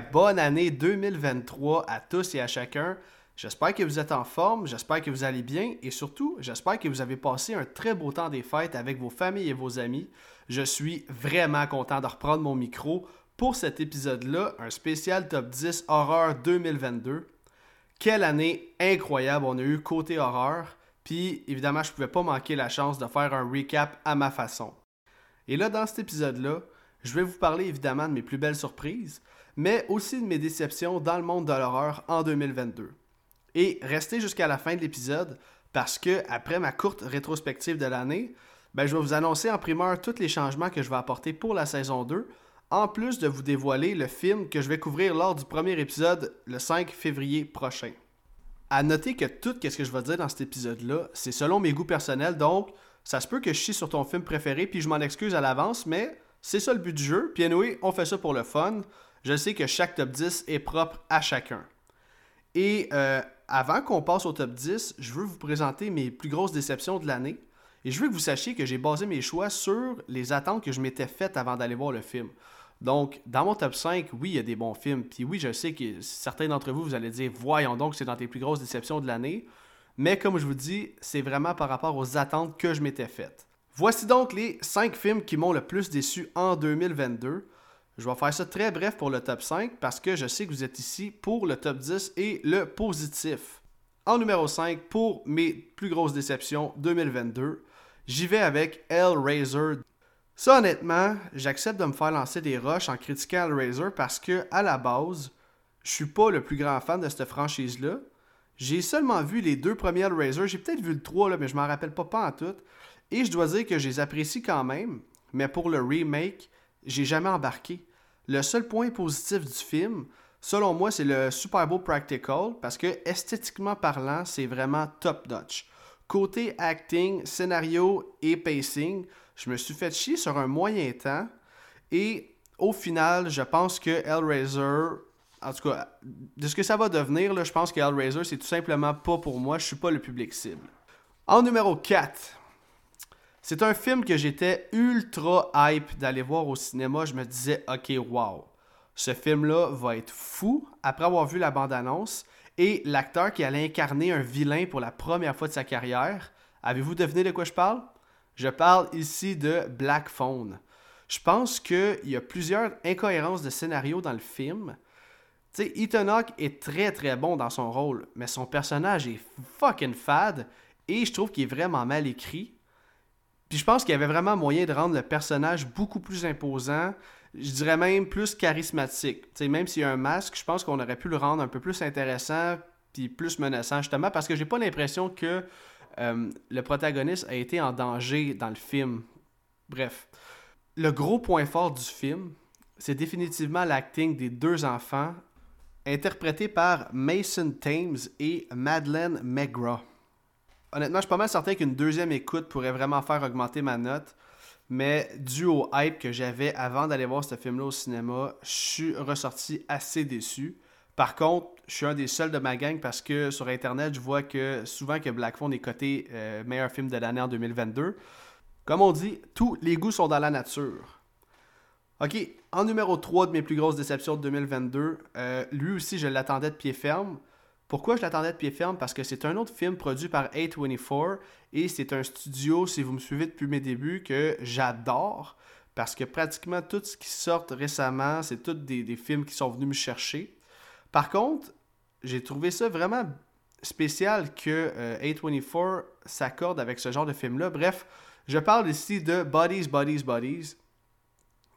Bonne année 2023 à tous et à chacun. J'espère que vous êtes en forme, j'espère que vous allez bien et surtout, j'espère que vous avez passé un très beau temps des fêtes avec vos familles et vos amis. Je suis vraiment content de reprendre mon micro pour cet épisode-là, un spécial top 10 horreur 2022. Quelle année incroyable on a eu côté horreur, puis évidemment, je pouvais pas manquer la chance de faire un recap à ma façon. Et là, dans cet épisode-là, je vais vous parler évidemment de mes plus belles surprises, mais aussi de mes déceptions dans le monde de l'horreur en 2022. Et restez jusqu'à la fin de l'épisode parce que après ma courte rétrospective de l'année, ben, je vais vous annoncer en primeur tous les changements que je vais apporter pour la saison 2, en plus de vous dévoiler le film que je vais couvrir lors du premier épisode le 5 février prochain. À noter que tout ce que je vais dire dans cet épisode-là, c'est selon mes goûts personnels, donc ça se peut que je chie sur ton film préféré, puis je m'en excuse à l'avance, mais c'est ça le but du jeu. Puis anyway, on fait ça pour le fun. Je sais que chaque top 10 est propre à chacun. Et euh, avant qu'on passe au top 10, je veux vous présenter mes plus grosses déceptions de l'année. Et je veux que vous sachiez que j'ai basé mes choix sur les attentes que je m'étais faites avant d'aller voir le film. Donc, dans mon top 5, oui, il y a des bons films. Puis oui, je sais que certains d'entre vous, vous allez dire, voyons donc, c'est dans tes plus grosses déceptions de l'année. Mais comme je vous dis, c'est vraiment par rapport aux attentes que je m'étais faites. Voici donc les 5 films qui m'ont le plus déçu en 2022. Je vais faire ça très bref pour le top 5 parce que je sais que vous êtes ici pour le top 10 et le positif. En numéro 5, pour mes plus grosses déceptions 2022, j'y vais avec Hellraiser. Ça honnêtement, j'accepte de me faire lancer des rushs en critiquant Hellraiser parce que à la base, je suis pas le plus grand fan de cette franchise-là. J'ai seulement vu les deux premiers Hellraiser, j'ai peut-être vu le 3 là, mais je m'en rappelle pas pas en tout. Et je dois dire que je les apprécie quand même, mais pour le remake, j'ai jamais embarqué. Le seul point positif du film, selon moi, c'est le super beau practical parce que esthétiquement parlant, c'est vraiment top notch. Côté acting, scénario et pacing, je me suis fait chier sur un moyen temps et au final, je pense que Hellraiser, en tout cas, de ce que ça va devenir, je pense que Hellraiser, c'est tout simplement pas pour moi, je suis pas le public cible. En numéro 4, c'est un film que j'étais ultra hype d'aller voir au cinéma. Je me disais, ok, wow, ce film-là va être fou après avoir vu la bande-annonce. Et l'acteur qui allait incarner un vilain pour la première fois de sa carrière, avez-vous deviné de quoi je parle? Je parle ici de Black Phone. Je pense qu'il y a plusieurs incohérences de scénario dans le film. Tu sais, Ethan Hawke est très très bon dans son rôle, mais son personnage est fucking fade et je trouve qu'il est vraiment mal écrit. Puis je pense qu'il y avait vraiment moyen de rendre le personnage beaucoup plus imposant, je dirais même plus charismatique. sais, même s'il y a un masque, je pense qu'on aurait pu le rendre un peu plus intéressant puis plus menaçant, justement, parce que j'ai pas l'impression que euh, le protagoniste a été en danger dans le film. Bref. Le gros point fort du film, c'est définitivement l'acting des deux enfants, interprétés par Mason Thames et Madeleine McGraw honnêtement, je suis pas mal certain qu'une deuxième écoute pourrait vraiment faire augmenter ma note. Mais dû au hype que j'avais avant d'aller voir ce film-là au cinéma, je suis ressorti assez déçu. Par contre, je suis un des seuls de ma gang parce que sur Internet, je vois que souvent que Black Phone est coté euh, meilleur film de l'année en 2022. Comme on dit, tous les goûts sont dans la nature. Ok, en numéro 3 de mes plus grosses déceptions de 2022, euh, lui aussi je l'attendais de pied ferme. Pourquoi je l'attendais de pied ferme? Parce que c'est un autre film produit par A24 et c'est un studio, si vous me suivez depuis mes débuts, que j'adore parce que pratiquement tout ce qui sort récemment, c'est tous des, films qui sont venus me chercher. Par contre, j'ai trouvé ça vraiment spécial que euh, A24 s'accorde avec ce genre de film-là. Bref, je parle ici de Bodies, Bodies, Bodies.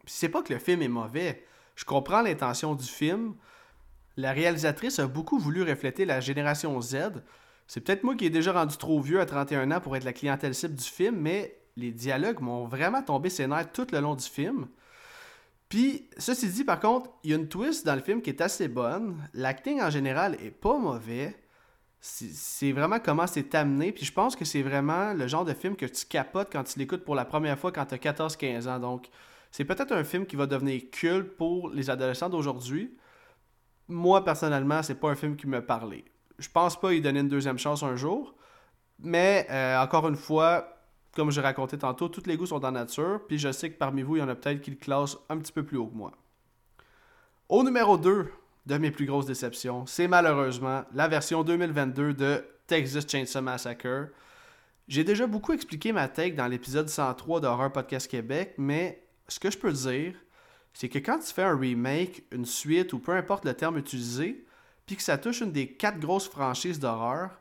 C'est pas que le film est mauvais. Je comprends l'intention du film. La réalisatrice a beaucoup voulu refléter la génération Z. C'est peut-être moi qui ai déjà rendu trop vieux à 31 ans pour être la clientèle cible du film, mais les dialogues m'ont vraiment tombé ses nerfs tout le long du film. Puis, ceci dit, par contre, il y a une twist dans le film qui est assez bonne. L'acting en général est pas mauvais. C'est vraiment comment c'est amené. Puis je pense que c'est vraiment le genre de film que tu capotes quand tu l'écoutes pour la première fois quand tu as 14-15 ans. Donc, c'est peut-être un film qui va devenir culte pour les adolescents d'aujourd'hui moi, personnellement, c'est pas un film qui me parlait. Je pense pas y donner une deuxième chance un jour. Mais, euh, encore une fois, comme je racontais tantôt, tous les goûts sont dans la nature. Puis je sais que parmi vous, il y en a peut-être qui le classent un petit peu plus haut que moi. Au numéro 2 de mes plus grosses déceptions, c'est malheureusement la version 2022 de Texas Chainsaw Massacre. J'ai déjà beaucoup expliqué ma take dans l'épisode 103 d'Horror Podcast Québec, mais ce que je peux dire, c'est que quand tu fais un remake, une suite ou peu importe le terme utilisé, puis que ça touche une des quatre grosses franchises d'horreur,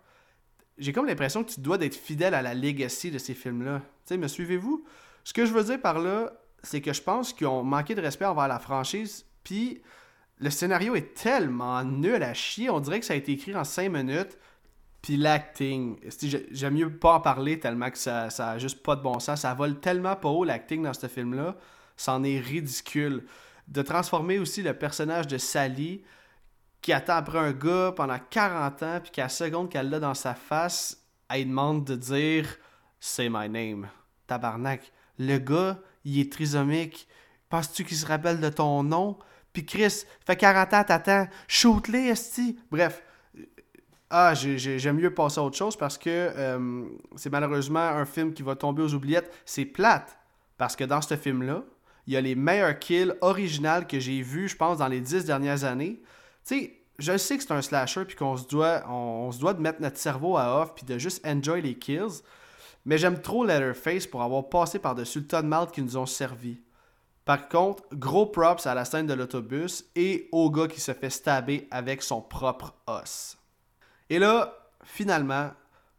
j'ai comme l'impression que tu dois d'être fidèle à la legacy de ces films-là. Tu sais, me suivez-vous? Ce que je veux dire par là, c'est que je pense qu'ils ont manqué de respect envers la franchise, puis le scénario est tellement nul à chier, on dirait que ça a été écrit en 5 minutes, puis l'acting, j'aime mieux pas en parler tellement que ça, ça a juste pas de bon sens. Ça vole tellement pas haut l'acting dans ce film-là. C'en est ridicule. De transformer aussi le personnage de Sally, qui attend après un gars pendant 40 ans, puis qu'à la seconde qu'elle l'a dans sa face, elle demande de dire Say my name. Tabarnak. Le gars, il est trisomique. Penses-tu qu'il se rappelle de ton nom? Puis Chris, fait 40 ans, t'attends. Shoot-les, esti. Bref, ah, j'aime mieux passer à autre chose parce que euh, c'est malheureusement un film qui va tomber aux oubliettes. C'est plate parce que dans ce film-là, il y a les meilleurs kills originales que j'ai vus, je pense, dans les dix dernières années. Tu sais, je sais que c'est un slasher puis qu'on se doit on, doit de mettre notre cerveau à off puis de juste enjoy les kills. Mais j'aime trop Letterface pour avoir passé par-dessus le tas de mal qui nous ont servi. Par contre, gros props à la scène de l'autobus et au gars qui se fait stabber avec son propre os. Et là, finalement,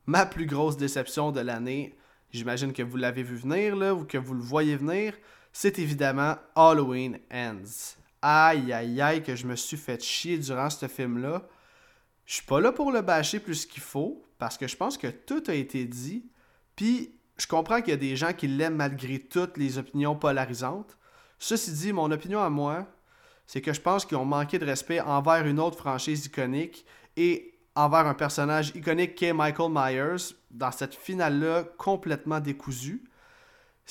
ma plus grosse déception de l'année, j'imagine que vous l'avez vu venir là, ou que vous le voyez venir, c'est évidemment Halloween Ends. Aïe aïe aïe que je me suis fait chier durant ce film-là. Je suis pas là pour le bâcher plus qu'il faut, parce que je pense que tout a été dit. Puis je comprends qu'il y a des gens qui l'aiment malgré toutes les opinions polarisantes. Ceci dit, mon opinion à moi, c'est que je pense qu'ils ont manqué de respect envers une autre franchise iconique et envers un personnage iconique qu'est Michael Myers dans cette finale-là complètement décousue.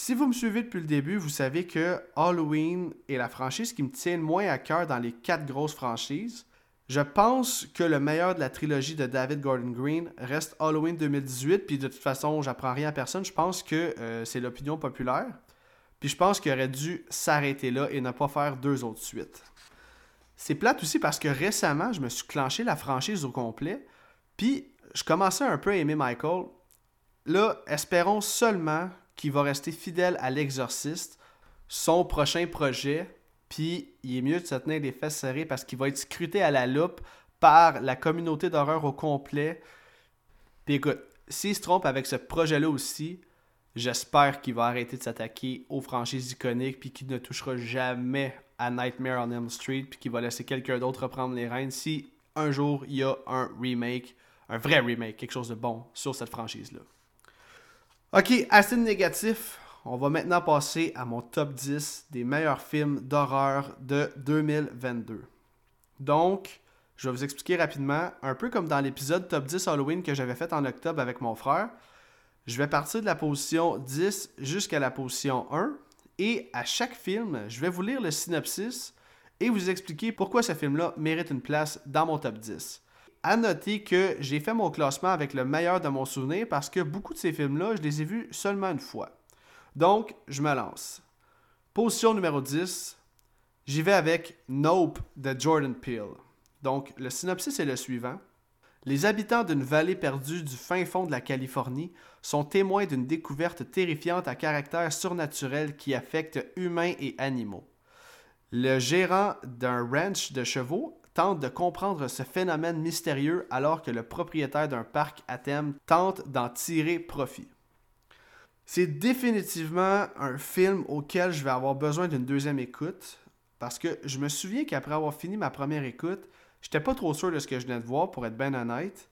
Si vous me suivez depuis le début, vous savez que Halloween est la franchise qui me tient le moins à cœur dans les quatre grosses franchises. Je pense que le meilleur de la trilogie de David Gordon Green reste Halloween 2018, puis de toute façon, j'apprends rien à personne. Je pense que euh, c'est l'opinion populaire. Puis je pense qu'il aurait dû s'arrêter là et ne pas faire deux autres suites. C'est plate aussi parce que récemment, je me suis clenché la franchise au complet. Puis, je commençais un peu à aimer Michael. Là, espérons seulement qu'il va rester fidèle à l'exorciste, son prochain projet. Puis, il est mieux de se tenir les fesses serrées parce qu'il va être scruté à la loupe par la communauté d'horreur au complet. Puis écoute, s'il se trompe avec ce projet-là aussi, j'espère qu'il va arrêter de s'attaquer aux franchises iconiques puis qu'il ne touchera jamais à Nightmare on Elm Street, puis qui va laisser quelqu'un d'autre reprendre les rênes si un jour il y a un remake, un vrai remake, quelque chose de bon sur cette franchise-là. Ok, assez négatif. On va maintenant passer à mon top 10 des meilleurs films d'horreur de 2022. Donc, je vais vous expliquer rapidement, un peu comme dans l'épisode top 10 Halloween que j'avais fait en octobre avec mon frère. Je vais partir de la position 10 jusqu'à la position 1 et à chaque film, je vais vous lire le synopsis et vous expliquer pourquoi ce film-là mérite une place dans mon top 10. À noter que j'ai fait mon classement avec le meilleur de mon souvenir parce que beaucoup de ces films-là, je les ai vus seulement une fois. Donc, je me lance. Position numéro 10, j'y vais avec Nope de Jordan Peele. Donc, le synopsis est le suivant. Les habitants d'une vallée perdue du fin fond de la Californie sont témoins d'une découverte terrifiante à caractère surnaturel qui affecte humains et animaux. Le gérant d'un ranch de chevaux tente de comprendre ce phénomène mystérieux alors que le propriétaire d'un parc à thème tente d'en tirer profit. C'est définitivement un film auquel je vais avoir besoin d'une deuxième écoute parce que je me souviens qu'après avoir fini ma première écoute, J'étais pas trop sûr de ce que je venais de voir, pour être bien honnête.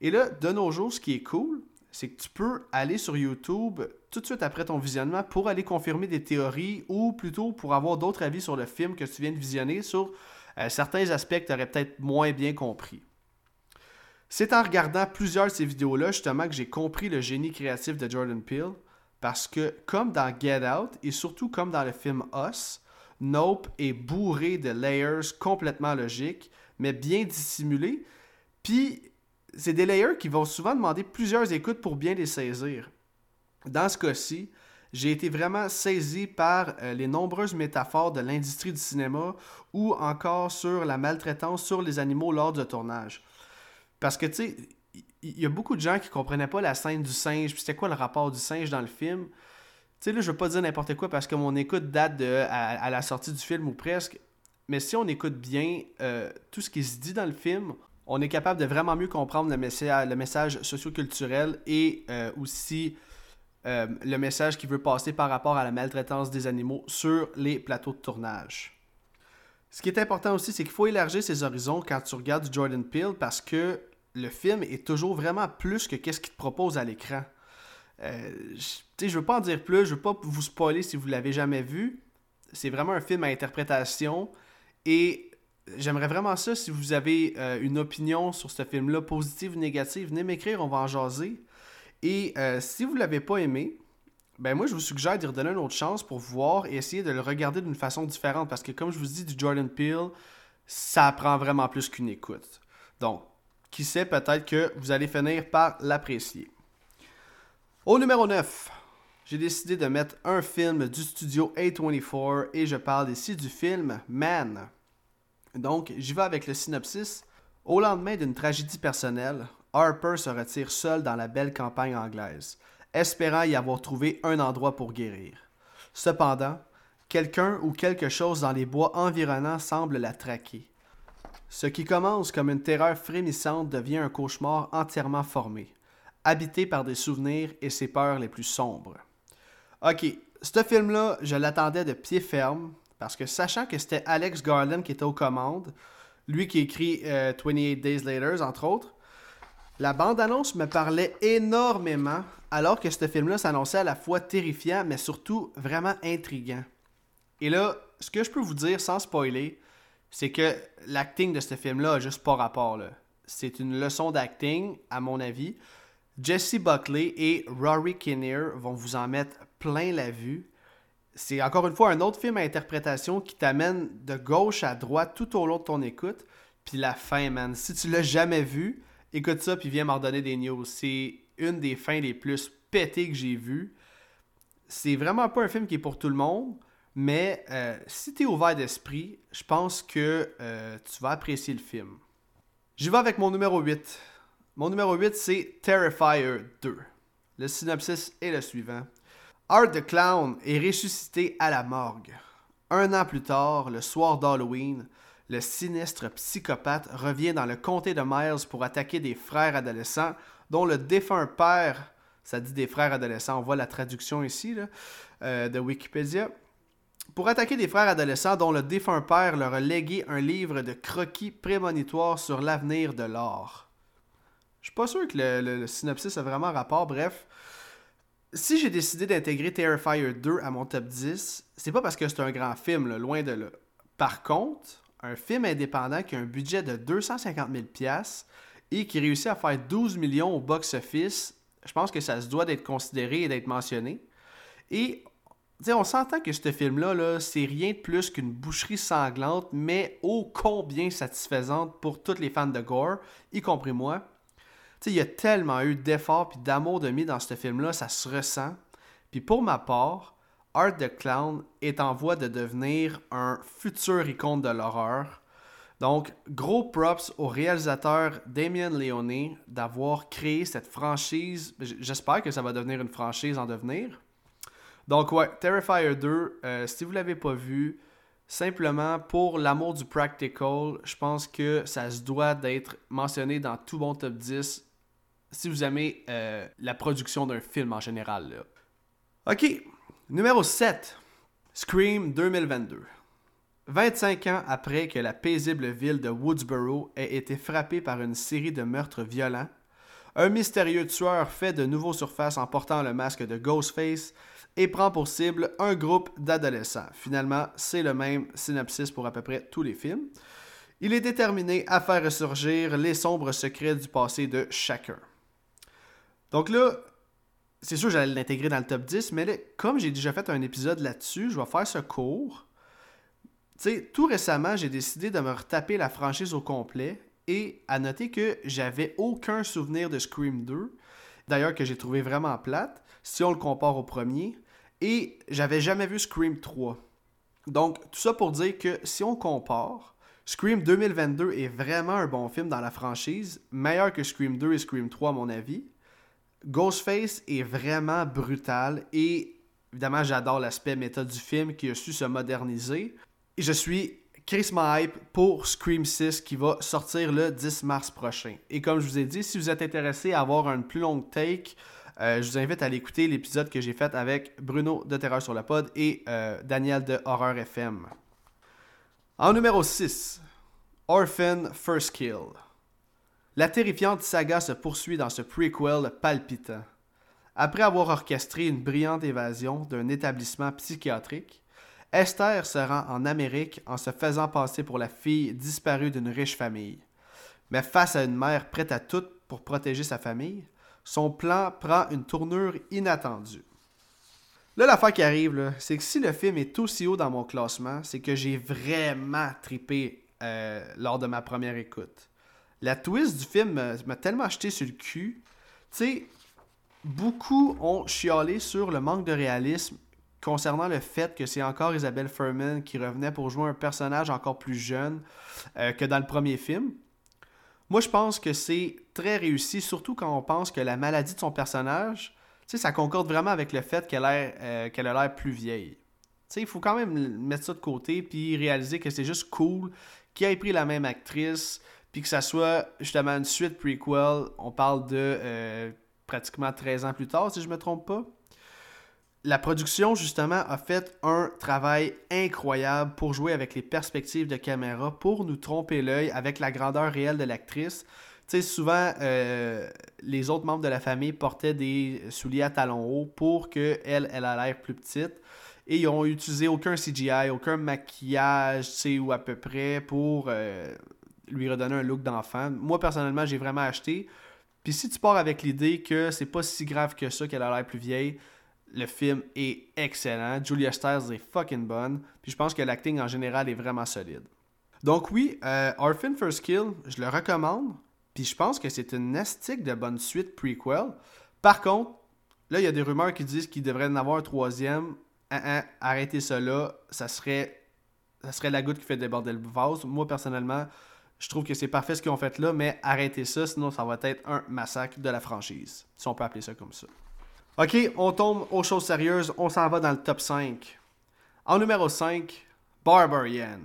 Et là, de nos jours, ce qui est cool, c'est que tu peux aller sur YouTube tout de suite après ton visionnement pour aller confirmer des théories ou plutôt pour avoir d'autres avis sur le film que tu viens de visionner sur certains aspects que peut-être moins bien compris. C'est en regardant plusieurs de ces vidéos-là justement que j'ai compris le génie créatif de Jordan Peele parce que comme dans Get Out et surtout comme dans le film Us, Nope est bourré de layers complètement logiques mais bien dissimulé. Puis, c'est des layers qui vont souvent demander plusieurs écoutes pour bien les saisir. Dans ce cas-ci, j'ai été vraiment saisi par euh, les nombreuses métaphores de l'industrie du cinéma ou encore sur la maltraitance sur les animaux lors du tournage. Parce que, tu sais, il y, a beaucoup de gens qui comprenaient pas la scène du singe, puis c'était quoi le rapport du singe dans le film. Tu sais, là, je veux pas dire n'importe quoi parce que mon écoute date de, à, la sortie du film ou presque. Mais si on écoute bien euh, tout ce qui se dit dans le film, on est capable de vraiment mieux comprendre le message, le message socioculturel et euh, aussi euh, le message qu'il veut passer par rapport à la maltraitance des animaux sur les plateaux de tournage. Ce qui est important aussi, c'est qu'il faut élargir ses horizons quand tu regardes Jordan Peele parce que le film est toujours vraiment plus que qu'est-ce qu'il te propose à l'écran. Euh, je veux pas en dire plus, je veux pas vous spoiler si vous l'avez jamais vu. C'est vraiment un film à interprétation et j'aimerais vraiment ça si vous avez euh, une opinion sur ce film-là, positive ou négative, venez m'écrire, on va en jaser. Et euh, si vous l'avez pas aimé, ben moi je vous suggère d'y redonner une autre chance pour voir et essayer de le regarder d'une façon différente parce que comme je vous dis du Jordan Peele, ça prend vraiment plus qu'une écoute. Donc, qui sait, peut-être que vous allez finir par l'apprécier. Au numéro 9, j'ai décidé de mettre un film du studio A24 et je parle ici du film Man. Donc, j'y vais avec le synopsis. Au lendemain d'une tragédie personnelle, Harper se retire seul dans la belle campagne anglaise, espérant y avoir trouvé un endroit pour guérir. Cependant, quelqu'un ou quelque chose dans les bois environnants semble la traquer. Ce qui commence comme une terreur frémissante devient un cauchemar entièrement formé, habité par des souvenirs et ses peurs les plus sombres. Ok, ce film-là, je l'attendais de pied ferme, parce que sachant que c'était Alex Garland qui était aux commandes, lui qui écrit 28 euh, Days Later, entre autres, la bande-annonce me parlait énormément, alors que ce film-là s'annonçait à la fois terrifiant, mais surtout vraiment intriguant. Et là, ce que je peux vous dire sans spoiler, c'est que l'acting de ce film-là a juste pas rapport. C'est une leçon d'acting, à mon avis. Jesse Buckley et Rory Kinnear vont vous en mettre plein la vue. C'est encore une fois un autre film à interprétation qui t'amène de gauche à droite tout au long de ton écoute. Puis la fin, man. Si tu l'as jamais vu, écoute ça puis viens m'en donner des news. C'est une des fins les plus pétées que j'ai vues. C'est vraiment pas un film qui est pour tout le monde. Mais euh, si tu es ouvert d'esprit, je pense que euh, tu vas apprécier le film. J'y vais avec mon numéro 8. Mon numéro 8, c'est Terrifier 2. Le synopsis est le suivant. Art the Clown est ressuscité à la morgue. Un an plus tard, le soir d'Halloween, le sinistre psychopathe revient dans le comté de Miles pour attaquer des frères adolescents dont le défunt père, ça dit des frères adolescents, on voit la traduction ici euh, de Wikipédia, pour attaquer des frères adolescents dont le défunt père leur a légué un livre de croquis prémonitoires sur l'avenir de l'art. Je suis pas sûr que le, synopsis a vraiment rapport, bref. Si j'ai décidé d'intégrer Terrifier 2 à mon top 10, c'est pas parce que c'est un grand film, loin de là. Par contre, un film indépendant qui a un budget de 250 000 et qui réussit à faire 12 millions au box-office, je pense que ça se doit d'être considéré et d'être mentionné. Et on s'entend que ce film-là, -là, c'est rien de plus qu'une boucherie sanglante, mais ô combien satisfaisante pour tous les fans de gore, y compris moi. Il y a tellement eu d'efforts et d'amour de mis dans ce film-là, ça se ressent. Puis pour ma part, Art the Clown est en voie de devenir un futur icône de l'horreur. Donc, gros props au réalisateur Damien Leone d'avoir créé cette franchise. J'espère que ça va devenir une franchise en devenir. Donc, ouais, Terrifier 2, euh, si vous l'avez pas vu, simplement pour l'amour du practical, je pense que ça se doit d'être mentionné dans tout bon top 10 si vous aimez euh, la production d'un film en général. Ok, numéro 7, Scream 2022. 25 ans après que la paisible ville de Woodsboro ait été frappée par une série de meurtres violents, un mystérieux tueur fait de nouveau surface en portant le masque de Ghostface et prend pour cible un groupe d'adolescents. Finalement, c'est le même synopsis pour à peu près tous les films. Il est déterminé à faire ressurgir les sombres secrets du passé de chacun. Donc là, c'est sûr que j'allais l'intégrer dans le top 10, mais comme j'ai déjà fait un épisode là-dessus, je vais faire ce cours. Tu sais, tout récemment, j'ai décidé de me retaper la franchise au complet et à noter que j'avais aucun souvenir de Scream 2, d'ailleurs que j'ai trouvé vraiment plate si on le compare au premier. Et j'avais jamais vu Scream 3. Donc, tout ça pour dire que si on compare, Scream 2022 est vraiment un bon film dans la franchise, meilleur que Scream 2 et Scream 3 à mon avis. Ghostface est vraiment brutal et évidemment j'adore l'aspect méta du film qui a su se moderniser. Et je suis Chris hype pour Scream 6 qui va sortir le 10 mars prochain. Et comme je vous ai dit, si vous êtes intéressé à avoir une plus longue take, euh, je vous invite à aller écouter l'épisode que j'ai fait avec Bruno de Terreur sur le Pod et euh, Daniel de Horror FM. En numéro 6, Orphan First Kill. La terrifiante saga se poursuit dans ce prequel palpitant. Après avoir orchestré une brillante évasion d'un établissement psychiatrique, Esther se rend en Amérique en se faisant passer pour la fille disparue d'une riche famille. Mais face à une mère prête à tout pour protéger sa famille, son plan prend une tournure inattendue. Là, l'affaire qui arrive, c'est que si le film est aussi haut dans mon classement, c'est que j'ai vraiment tripé euh, lors de ma première écoute. La twist du film m'a tellement acheté sur le cul. Beaucoup ont chialé sur le manque de réalisme concernant le fait que c'est encore Isabelle Furman qui revenait pour jouer un personnage encore plus jeune euh, que dans le premier film. Moi, je pense que c'est très réussi, surtout quand on pense que la maladie de son personnage, tu sais, ça concorde vraiment avec le fait qu'elle euh, a l'air plus vieille. Tu il faut quand même mettre ça de côté puis réaliser que c'est juste cool qu'il ait pris la même actrice puis que ça soit justement une suite prequel. On parle de euh, pratiquement 13 ans plus tard, si je me trompe pas. La production, justement, a fait un travail incroyable pour jouer avec les perspectives de caméra, pour nous tromper l'œil avec la grandeur réelle de l'actrice. Tu sais, souvent, euh, les autres membres de la famille portaient des souliers à talons hauts pour qu'elle, elle, a l'air plus petite. Et ils ont utilisé aucun CGI, aucun maquillage, tu sais, ou à peu près, pour euh, lui redonner un look d'enfant. Moi, personnellement, j'ai vraiment acheté. Puis si tu pars avec l'idée que c'est pas si grave que ça qu'elle a l'air plus vieille, le film est excellent. Julia Stiles est fucking bonne. Puis je pense que l'acting en général est vraiment solide. Donc oui, euh, Orphan First Kill, je le recommande. Puis je pense que c'est une estique de bonne suite prequel. Par contre, là, il y a des rumeurs qui disent qu'il devrait en avoir un troisième. Ah, ah, arrêtez cela. Ça serait, ça serait la goutte qui fait déborder le vase. Moi, personnellement, je trouve que c'est parfait ce qu'ils ont fait là, mais arrêtez ça, sinon ça va être un massacre de la franchise. Si on peut appeler ça comme ça. Ok, on tombe aux choses sérieuses, on s'en va dans le top 5. En numéro 5, Barbarian.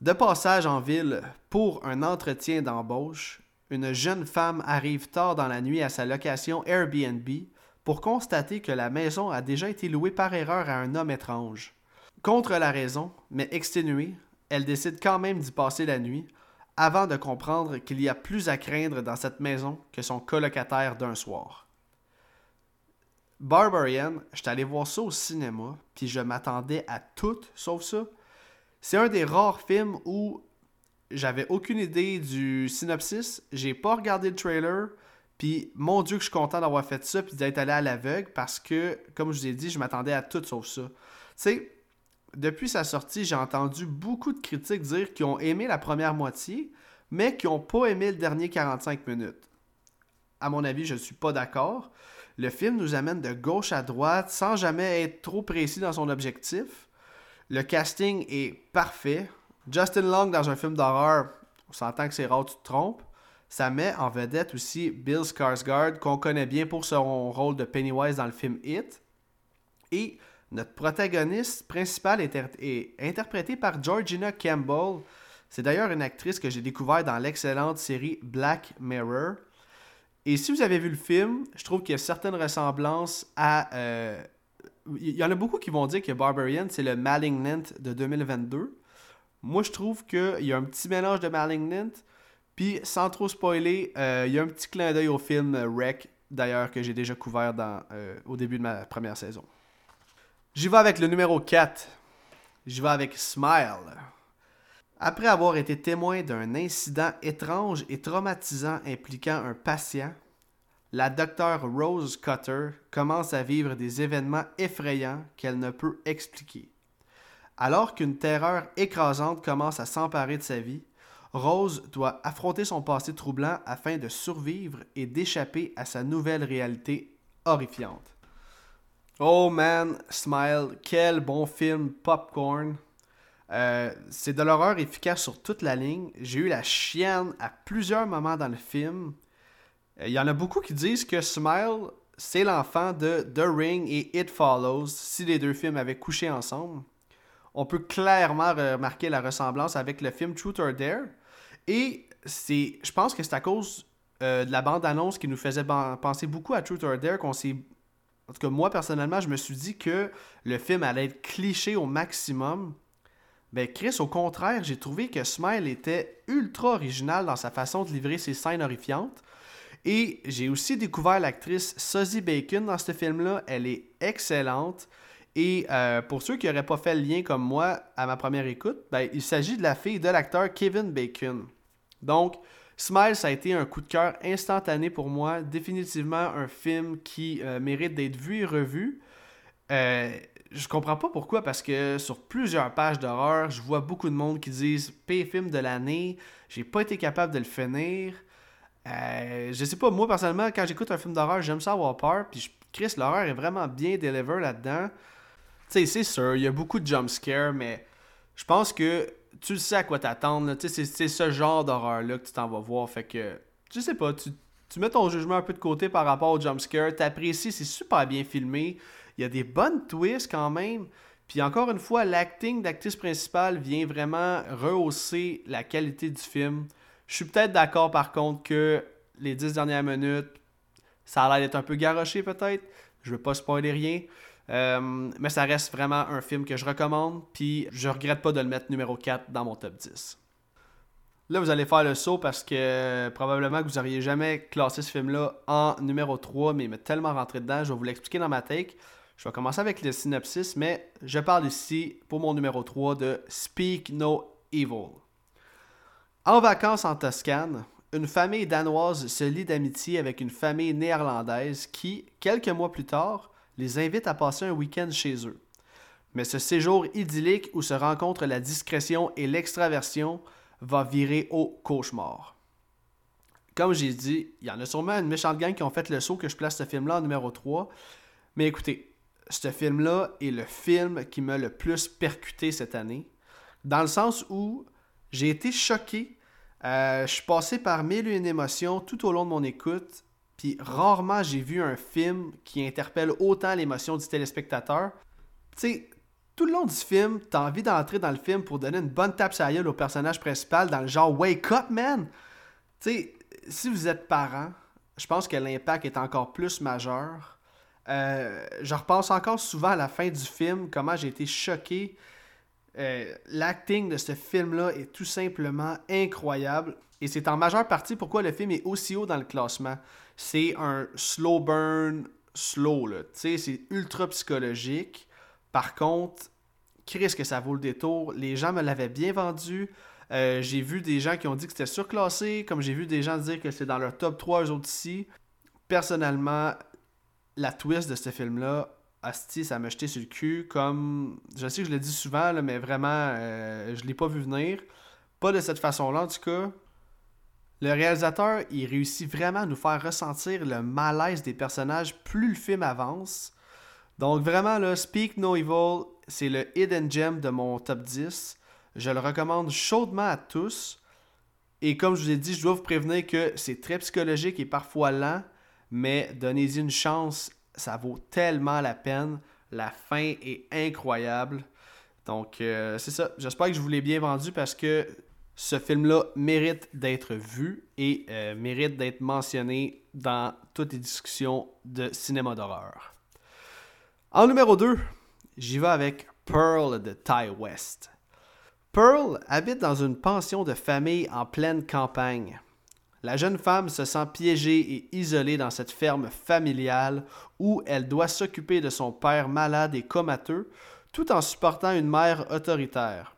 De passage en ville pour un entretien d'embauche, une jeune femme arrive tard dans la nuit à sa location Airbnb pour constater que la maison a déjà été louée par erreur à un homme étrange. Contre la raison, mais exténuée, elle décide quand même d'y passer la nuit avant de comprendre qu'il y a plus à craindre dans cette maison que son colocataire d'un soir. Barbarian, j'étais allé voir ça au cinéma, puis je m'attendais à tout sauf ça. C'est un des rares films où j'avais aucune idée du synopsis, j'ai pas regardé le trailer, puis mon Dieu que je suis content d'avoir fait ça, puis d'être allé à l'aveugle, parce que, comme je vous ai dit, je m'attendais à tout sauf ça. Tu depuis sa sortie, j'ai entendu beaucoup de critiques dire qu'ils ont aimé la première moitié, mais qu'ils n'ont pas aimé le dernier 45 minutes. À mon avis, je ne suis pas d'accord. Le film nous amène de gauche à droite sans jamais être trop précis dans son objectif. Le casting est parfait. Justin Long dans un film d'horreur, on s'entend que c'est rare, tu te trompes. Ça met en vedette aussi Bill Skarsgård, qu'on connaît bien pour son rôle de Pennywise dans le film It. Et notre protagoniste principale est, interprétée par Georgina Campbell. C'est d'ailleurs une actrice que j'ai découverte dans l'excellente série Black Mirror. Et si vous avez vu le film, je trouve qu'il y a certaines ressemblances à... Euh, il y en a beaucoup qui vont dire que Barbarian, c'est le Malignant de 2022. Moi, je trouve qu'il y a un petit mélange de Malignant. Puis, sans trop spoiler, euh, il y a un petit clin d'œil au film Wreck, d'ailleurs, que j'ai déjà couvert euh, au début de ma première saison. J'y vais avec le numéro 4. J'y vais avec Smile. Après avoir été témoin d'un incident étrange et traumatisant impliquant un patient, la docteure Rose Cutter commence à vivre des événements effrayants qu'elle ne peut expliquer. Alors qu'une terreur écrasante commence à s'emparer de sa vie, Rose doit affronter son passé troublant afin de survivre et d'échapper à sa nouvelle réalité horrifiante. Oh man, Smile, quel bon film popcorn. Euh, c'est de l'horreur efficace sur toute la ligne. J'ai eu la chienne à plusieurs moments dans le film. Il euh, y en a beaucoup qui disent que Smile, c'est l'enfant de The Ring et It Follows, si les deux films avaient couché ensemble. On peut clairement remarquer la ressemblance avec le film Truth or Dare. Et c'est, je pense que c'est à cause euh, de la bande-annonce qui nous faisait penser beaucoup à Truth or Dare qu'on s'est en tout cas, moi, personnellement, je me suis dit que le film allait être cliché au maximum. Ben, Chris, au contraire, j'ai trouvé que Smile était ultra original dans sa façon de livrer ses scènes horrifiantes. Et j'ai aussi découvert l'actrice Suzy Bacon dans ce film-là. Elle est excellente. Et euh, pour ceux qui n'auraient pas fait le lien comme moi à ma première écoute, ben, il s'agit de la fille de l'acteur Kevin Bacon. Donc, Smile, ça a été un coup de cœur instantané pour moi. Définitivement un film qui euh, mérite d'être vu et revu. Euh, je comprends pas pourquoi, parce que sur plusieurs pages d'horreur, je vois beaucoup de monde qui disent P film de l'année, j'ai pas été capable de le finir. Euh, je sais pas, moi personnellement, quand j'écoute un film d'horreur, j'aime ça avoir peur, puis Chris, l'horreur est vraiment bien deliver là-dedans. Tu sais, c'est sûr, il y a beaucoup de jumpscares, mais je pense que tu sais à quoi t'attendre. C'est ce genre d'horreur-là que tu t'en vas voir. Fait que, je sais pas, tu, tu mets ton jugement un peu de côté par rapport au jumpscare. T'apprécies, c'est super bien filmé. Il y a des bonnes twists quand même. Puis encore une fois, l'acting d'actrice principale vient vraiment rehausser la qualité du film. Je suis peut-être d'accord par contre que les dix dernières minutes, ça a l'air d'être un peu garoché peut-être. Je veux pas spoiler rien. Euh, mais ça reste vraiment un film que je recommande, puis je regrette pas de le mettre numéro 4 dans mon top 10. Là, vous allez faire le saut parce que probablement que vous n'auriez jamais classé ce film-là en numéro 3, mais il m'est tellement rentré dedans, je vais vous l'expliquer dans ma take. Je vais commencer avec le synopsis, mais je parle ici pour mon numéro 3 de Speak No Evil. En vacances en Toscane, une famille danoise se lie d'amitié avec une famille néerlandaise qui, quelques mois plus tard, les invite à passer un week-end chez eux. Mais ce séjour idyllique où se rencontrent la discrétion et l'extraversion va virer au cauchemar. Comme j'ai dit, il y en a sûrement une méchante gang qui ont fait le saut que je place ce film-là en numéro 3. Mais écoutez, ce film-là est le film qui m'a le plus percuté cette année. Dans le sens où j'ai été choqué. Euh, je suis passé par mille et une émotions tout au long de mon écoute puis rarement j'ai vu un film qui interpelle autant l'émotion du téléspectateur. Tu sais, tout le long du film, t'as envie d'entrer dans le film pour donner une bonne tape à au personnage principal dans le genre Wake up, man! Tu sais, si vous êtes parent, je pense que l'impact est encore plus majeur. Euh, je repense encore souvent à la fin du film, comment j'ai été choqué. Euh, l'acting de ce film-là est tout simplement incroyable. Et c'est en majeure partie pourquoi le film est aussi haut dans le classement c'est un slow burn slow. Tu sais, c'est ultra psychologique. Par contre, qu'est-ce que ça vaut le détour? Les gens me l'avaient bien vendu. Euh, j'ai vu des gens qui ont dit que c'était surclassé, comme j'ai vu des gens dire que c'est dans leur top 3 eux autres ici. Personnellement, la twist de ce film-là, Asti, ça m'a jeté sur le cul. Comme, je sais que je le dis souvent, mais vraiment, euh, je l'ai pas vu venir. Pas de cette façon-là, en tout cas. Le réalisateur, il réussit vraiment à nous faire ressentir le malaise des personnages plus le film avance. Donc vraiment, là, Speak No Evil, c'est le hidden gem de mon top 10. Je le recommande chaudement à tous. Et comme je vous ai dit, je dois vous prévenir que c'est très psychologique et parfois lent, mais donnez-y une chance, ça vaut tellement la peine. La fin est incroyable. Donc, euh, c'est ça. J'espère que je vous l'ai bien vendu parce que ce film-là mérite d'être vu et euh, mérite d'être mentionné dans toutes les discussions de cinéma d'horreur. En numéro 2, j'y vais avec Pearl de Ty West. Pearl habite dans une pension de famille en pleine campagne. La jeune femme se sent piégée et isolée dans cette ferme familiale où elle doit s'occuper de son père malade et comateux tout en supportant une mère autoritaire.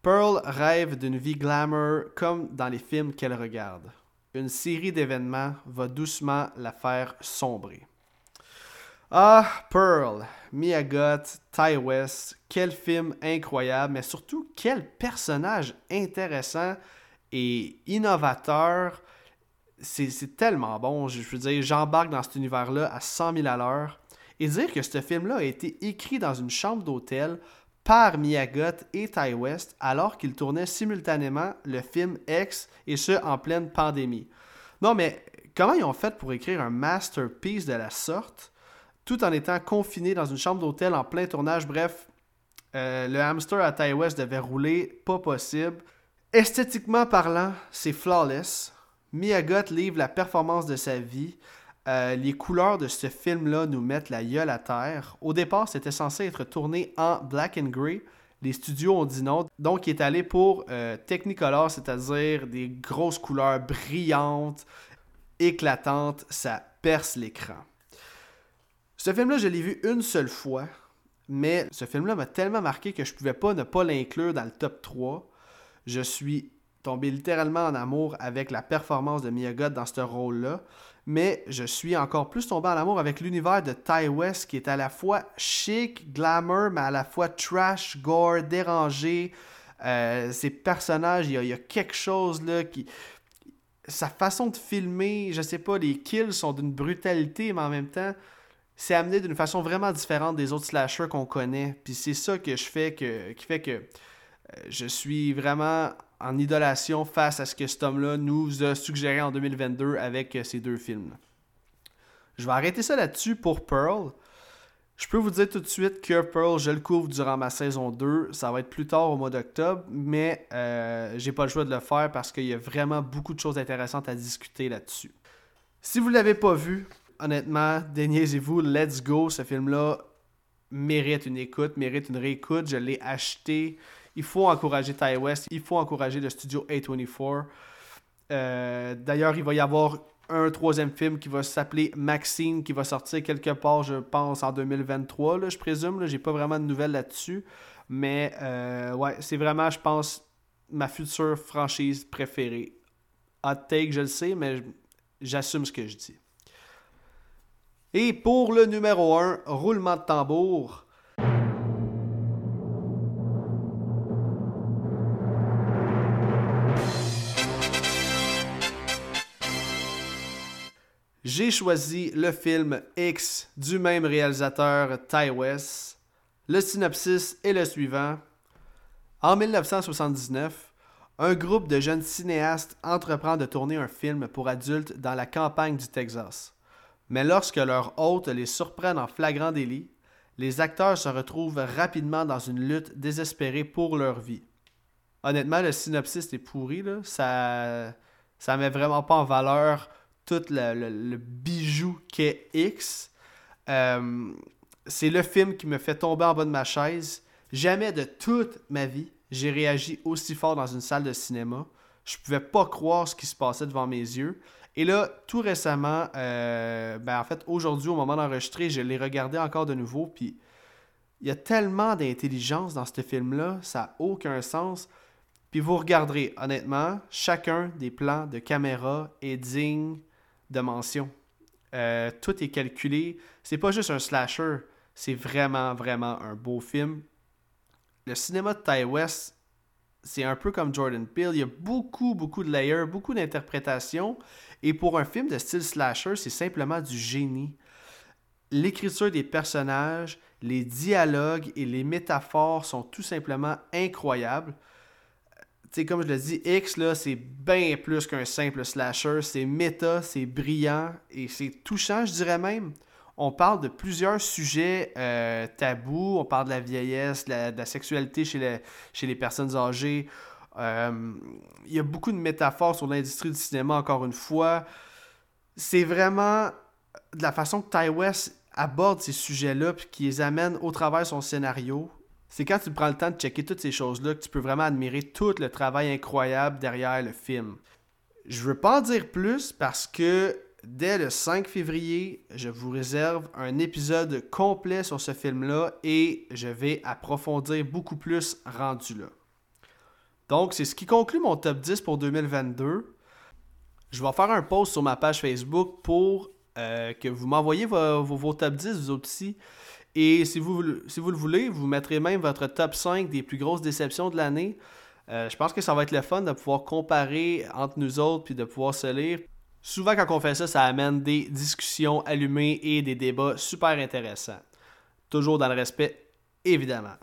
Pearl rêve d'une vie glamour comme dans les films qu'elle regarde. Une série d'événements va doucement la faire sombrer. Ah, Pearl, Mia Goth, Ty West, quel film incroyable, mais surtout quel personnage intéressant et innovateur. C'est tellement bon, je veux dire, j'embarque dans cet univers-là à 100 000 à l'heure. et dire que ce film-là a été écrit dans une chambre d'hôtel par Miyagot et Ty West alors qu'ils tournaient simultanément le film X et ce en pleine pandémie. Non mais comment ils ont fait pour écrire un masterpiece de la sorte tout en étant confinés dans une chambre d'hôtel en plein tournage? Bref, euh, le hamster à Ty West devait rouler, pas possible. Esthétiquement parlant, c'est flawless. Miyagot livre la performance de sa vie. Euh, les couleurs de ce film-là nous mettent la gueule à terre. Au départ, c'était censé être tourné en black and gray. Les studios ont dit non, donc il est allé pour euh, Technicolor, c'est-à-dire des grosses couleurs brillantes, éclatantes, ça perce l'écran. Ce film-là, je l'ai vu une seule fois, mais ce film-là m'a tellement marqué que je pouvais pas ne pas l'inclure dans le top 3. Je suis tombé littéralement en amour avec la performance de Miyagot dans ce rôle-là mais je suis encore plus tombé en amour avec l'univers de Ty West qui est à la fois chic, glamour, mais à la fois trash, gore, dérangé. Euh, ces personnages, il y, a, quelque chose là qui. Sa façon de filmer, je sais pas, les kills sont d'une brutalité, mais en même temps, c'est amené d'une façon vraiment différente des autres slashers qu'on connaît. Puis c'est ça que je fais que, qui fait que euh, je suis vraiment en idolation face à ce que cet homme-là nous a suggéré en 2022 avec euh, ces deux films. Je vais arrêter ça là-dessus pour Pearl. Je peux vous dire tout de suite que Pearl, je le couvre durant ma saison 2. Ça va être plus tard au mois d'octobre, mais euh, j'ai pas le choix de le faire parce qu'il y a vraiment beaucoup de choses intéressantes à discuter là-dessus. Si vous ne l'avez pas vu, honnêtement, déniaisez-vous, let's go. Ce film-là mérite une écoute, mérite une réécoute. Je l'ai acheté il faut encourager Ty West, il faut encourager le studio A24. Euh, d'ailleurs, il va y avoir un troisième film qui va s'appeler Maxine, qui va sortir quelque part, je pense, en 2023, là, je présume. J'ai pas vraiment de nouvelles là-dessus. Mais euh, ouais, c'est vraiment, je pense, ma future franchise préférée. Hot take, je le sais, mais j'assume ce que je dis. Et pour le numéro 1, roulement de tambour. J'ai choisi le film X du même réalisateur Ty West. Le synopsis est le suivant. En 1979, un groupe de jeunes cinéastes entreprend de tourner un film pour adultes dans la campagne du Texas. Mais lorsque leurs hôtes les surprennent en flagrant délit, les acteurs se retrouvent rapidement dans une lutte désespérée pour leur vie. Honnêtement, le synopsis est pourri, là. ça ça met vraiment pas en valeur tout le, bijou qu'est X. Euh, c'est le film qui me fait tomber en bas de ma chaise. Jamais de toute ma vie, j'ai réagi aussi fort dans une salle de cinéma. Je pouvais pas croire ce qui se passait devant mes yeux. Et là, tout récemment, euh, ben en fait, aujourd'hui, au moment d'enregistrer, je l'ai regardé encore de nouveau. Puis il y a tellement d'intelligence dans ce film-là, ça n'a aucun sens. Puis vous regarderez, honnêtement, chacun des plans de caméra est digne de. Euh, tout est calculé. C'est pas juste un slasher, c'est vraiment, vraiment un beau film. Le cinéma de Ty West, c'est un peu comme Jordan Peele. Il y a beaucoup, beaucoup de layers, beaucoup d'interprétations. Et pour un film de style slasher, c'est simplement du génie. L'écriture des personnages, les dialogues et les métaphores sont tout simplement incroyables comme je le dis, X, là, c'est bien plus qu'un simple slasher. C'est méta, c'est brillant et c'est touchant, je dirais même. On parle de plusieurs sujets euh, tabous. On parle de la vieillesse, de la, sexualité chez, les personnes âgées. Euh, il y a beaucoup de métaphores sur l'industrie du cinéma, encore une fois. C'est vraiment de la façon que Ty West aborde ces sujets-là qui les amène au travers de son scénario c'est quand tu prends le temps de checker toutes ces choses-là que tu peux vraiment admirer tout le travail incroyable derrière le film. Je veux pas en dire plus parce que dès le 5 février, je vous réserve un épisode complet sur ce film-là et je vais approfondir beaucoup plus rendu là. Donc, c'est ce qui conclut mon top 10 pour 2022. Je vais faire un post sur ma page Facebook pour euh, que vous m'envoyiez vos, vos, top 10, vous aussi. Et si vous, le voulez, vous mettrez même votre top 5 des plus grosses déceptions de l'année. Euh, je pense que ça va être le fun de pouvoir comparer entre nous autres puis de pouvoir se lire. Souvent, quand on fait ça, ça amène des discussions allumées et des débats super intéressants. Toujours dans le respect, évidemment.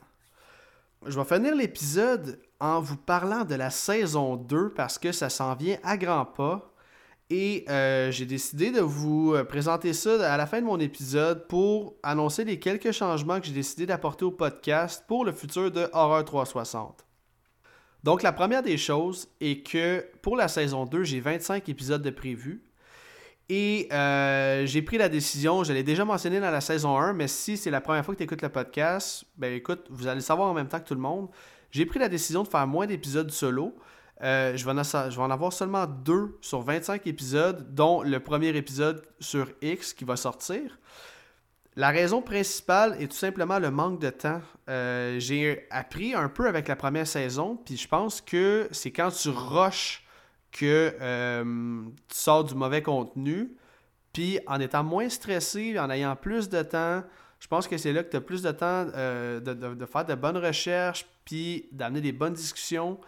Je vais finir l'épisode en vous parlant de la saison 2 parce que ça s'en vient à grands pas. Et euh, j'ai décidé de vous euh, présenter ça à la fin de mon épisode pour annoncer les quelques changements que j'ai décidé d'apporter au podcast pour le futur de Horror 360. Donc la première des choses est que pour la saison 2, j'ai 25 épisodes de prévus. Et euh, j'ai pris la décision, je l'ai déjà mentionné dans la saison 1, mais si c'est la première fois que tu écoutes le podcast, ben écoute, vous allez savoir en même temps que tout le monde. J'ai pris la décision de faire moins d'épisodes solo. Euh, je, vais en, avoir seulement deux sur 25 épisodes, dont le premier épisode sur X qui va sortir. La raison principale est tout simplement le manque de temps. Euh, j'ai appris un peu avec la première saison, puis je pense que c'est quand tu rushes que euh, tu sors du mauvais contenu. Puis en étant moins stressé, en ayant plus de temps, je pense que c'est là que tu as plus de temps de, faire de bonnes recherches, puis d'amener des bonnes discussions.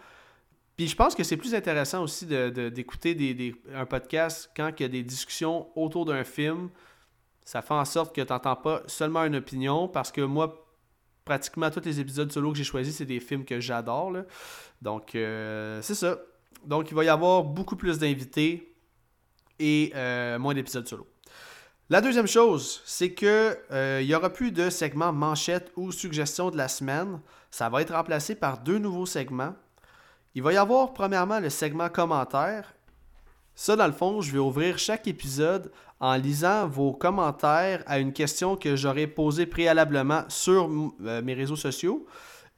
Puis je pense que c'est plus intéressant aussi d'écouter des, un podcast quand il y a des discussions autour d'un film. Ça fait en sorte que tu n'entends pas seulement une opinion, parce que moi, pratiquement tous les épisodes solo que j'ai choisis, c'est des films que j'adore. Donc, euh, c'est ça. Donc, il va y avoir beaucoup plus d'invités et euh, moins d'épisodes solo. La deuxième chose, c'est que euh, il n'y aura plus de segments manchette ou suggestions de la semaine. Ça va être remplacé par deux nouveaux segments. Il va y avoir premièrement le segment commentaires. Ça, dans le fond, je vais ouvrir chaque épisode en lisant vos commentaires à une question que j'aurais posée préalablement sur euh, mes réseaux sociaux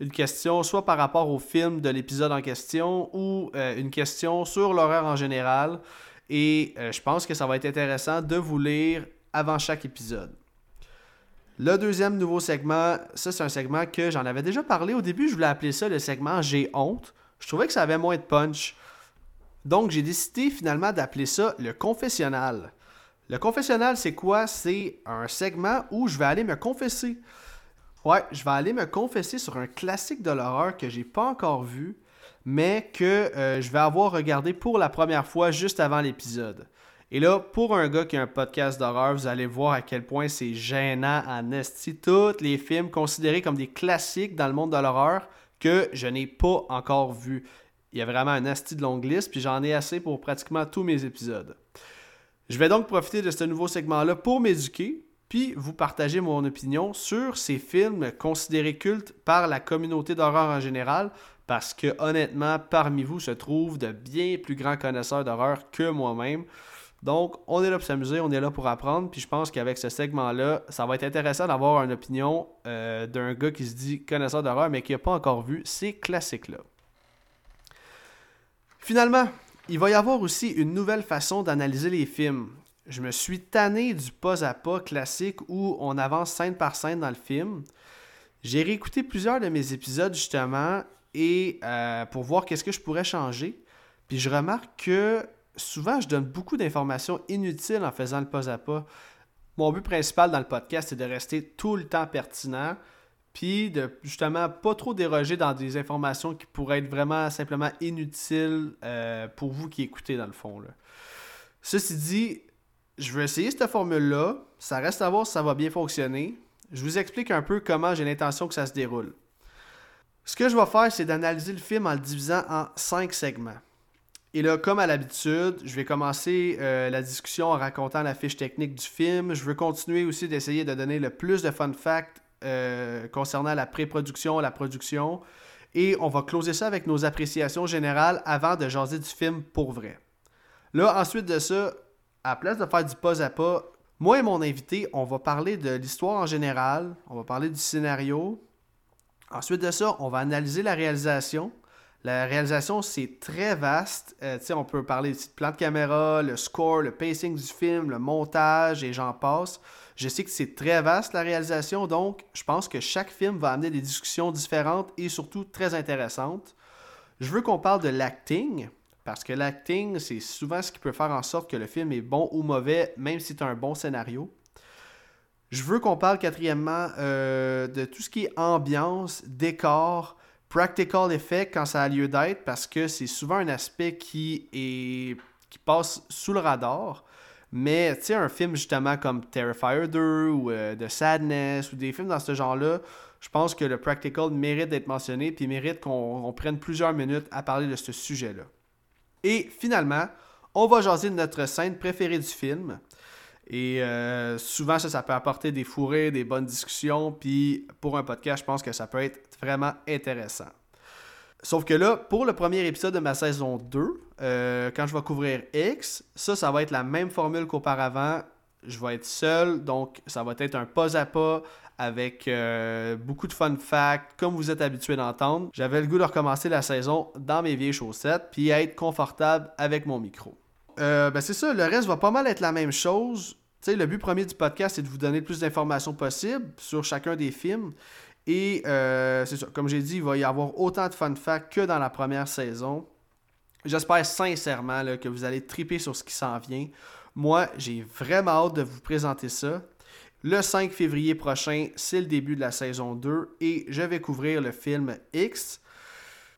une question soit par rapport au film de l'épisode en question ou euh, une question sur l'horreur en général. Et euh, je pense que ça va être intéressant de vous lire avant chaque épisode. Le deuxième nouveau segment, ça c'est un segment que j'en avais déjà parlé. Au début, je voulais appeler ça le segment J'ai honte. Je trouvais que ça avait moins de punch. Donc j'ai décidé finalement d'appeler ça le confessionnal. Le confessionnal, c'est quoi? C'est un segment où je vais aller me confesser. Ouais, je vais aller me confesser sur un classique de l'horreur que j'ai pas encore vu, mais que euh, je vais avoir regardé pour la première fois juste avant l'épisode. Et là, pour un gars qui a un podcast d'horreur, vous allez voir à quel point c'est gênant en esti. Tous les films considérés comme des classiques dans le monde de l'horreur que je n'ai pas encore vu. Il y a vraiment un esti de longue liste, puis j'en ai assez pour pratiquement tous mes épisodes. Je vais donc profiter de ce nouveau segment-là pour m'éduquer, puis vous partagez mon opinion sur ces films considérés cultes par la communauté d'horreur en général, parce que honnêtement, parmi vous se trouvent de bien plus grands connaisseurs d'horreur que moi-même. Donc, on est là pour s'amuser, on est là pour apprendre, puis je pense qu'avec ce segment-là, ça va être intéressant d'avoir une opinion euh, d'un gars qui se dit connaisseur d'horreur, mais qui n'a pas encore vu ces classiques-là. Finalement, il va y avoir aussi une nouvelle façon d'analyser les films je me suis tanné du pas à pas classique où on avance scène par scène dans le film. J'ai réécouté plusieurs de mes épisodes justement et euh, pour voir qu'est-ce que je pourrais changer. Puis je remarque que souvent je donne beaucoup d'informations inutiles en faisant le pas à pas. Mon but principal dans le podcast c'est de rester tout le temps pertinent, puis de justement pas trop déroger dans des informations qui pourraient être vraiment simplement inutiles euh, pour vous qui écoutez dans le fond. Ceci dit, je vais essayer cette formule-là. Ça reste à voir si ça va bien fonctionner. Je vous explique un peu comment j'ai l'intention que ça se déroule. Ce que je vais faire, c'est d'analyser le film en le divisant en cinq segments. Et là, comme à l'habitude, je vais commencer euh, la discussion en racontant la fiche technique du film. Je veux continuer aussi d'essayer de donner le plus de fun facts euh, concernant la pré-production, la production. Et on va closer ça avec nos appréciations générales avant de jaser du film pour vrai. Là, ensuite de ça, à la place de faire du pas à pas, moi et mon invité, on va parler de l'histoire en général, on va parler du scénario. Ensuite de ça, on va analyser la réalisation. La réalisation, c'est très vaste. Euh, on peut parler de plan de caméra, le score, le pacing du film, le montage et j'en passe. Je sais que c'est très vaste la réalisation, donc je pense que chaque film va amener des discussions différentes et surtout très intéressantes. Je veux qu'on parle de l'acting. Parce que l'acting, c'est souvent ce qui peut faire en sorte que le film est bon ou mauvais, même si c'est un bon scénario. Je veux qu'on parle quatrièmement euh, de tout ce qui est ambiance, décor, practical effect quand ça a lieu d'être, parce que c'est souvent un aspect qui est qui passe sous le radar. Mais tu sais, un film justement comme Terrifier 2 ou The Sadness ou des films dans ce genre-là, je pense que le practical mérite d'être mentionné puis mérite qu'on prenne plusieurs minutes à parler de ce sujet-là. Et finalement, on va jaser de notre scène préférée du film. Et euh, souvent, ça, ça peut apporter des fourrés, des bonnes discussions. Puis pour un podcast, je pense que ça peut être vraiment intéressant. Sauf que là, pour le premier épisode de ma saison 2, euh, quand je vais couvrir X, ça, ça va être la même formule qu'auparavant. Je vais être seul, donc ça va être un pas à pas avec euh, beaucoup de fun facts, comme vous êtes habitué d'entendre. J'avais le goût de recommencer la saison dans mes vieilles chaussettes, puis être confortable avec mon micro. Euh, ben c'est ça, le reste va pas mal être la même chose. le but premier du podcast, c'est de vous donner le plus d'informations possible sur chacun des films. Et euh, c'est ça, comme j'ai dit, il va y avoir autant de fun facts que dans la première saison. J'espère sincèrement que vous allez triper sur ce qui s'en vient. Moi, j'ai vraiment hâte de vous présenter ça. Le 5 février prochain, c'est le début de la saison 2 et je vais couvrir le film X.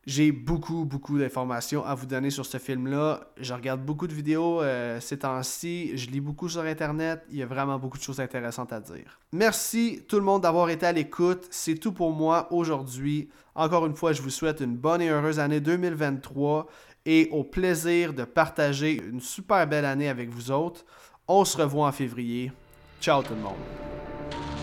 J'ai beaucoup, beaucoup d'informations à vous donner sur ce film-là. Je regarde beaucoup de vidéos euh, ces temps-ci. Je lis beaucoup sur Internet. Il y a vraiment beaucoup de choses intéressantes à dire. Merci tout le monde d'avoir été à l'écoute. C'est tout pour moi aujourd'hui. Encore une fois, je vous souhaite une bonne et heureuse année 2023 et au plaisir de partager une super belle année avec vous autres. On se revoit en février. Ciao tout le monde.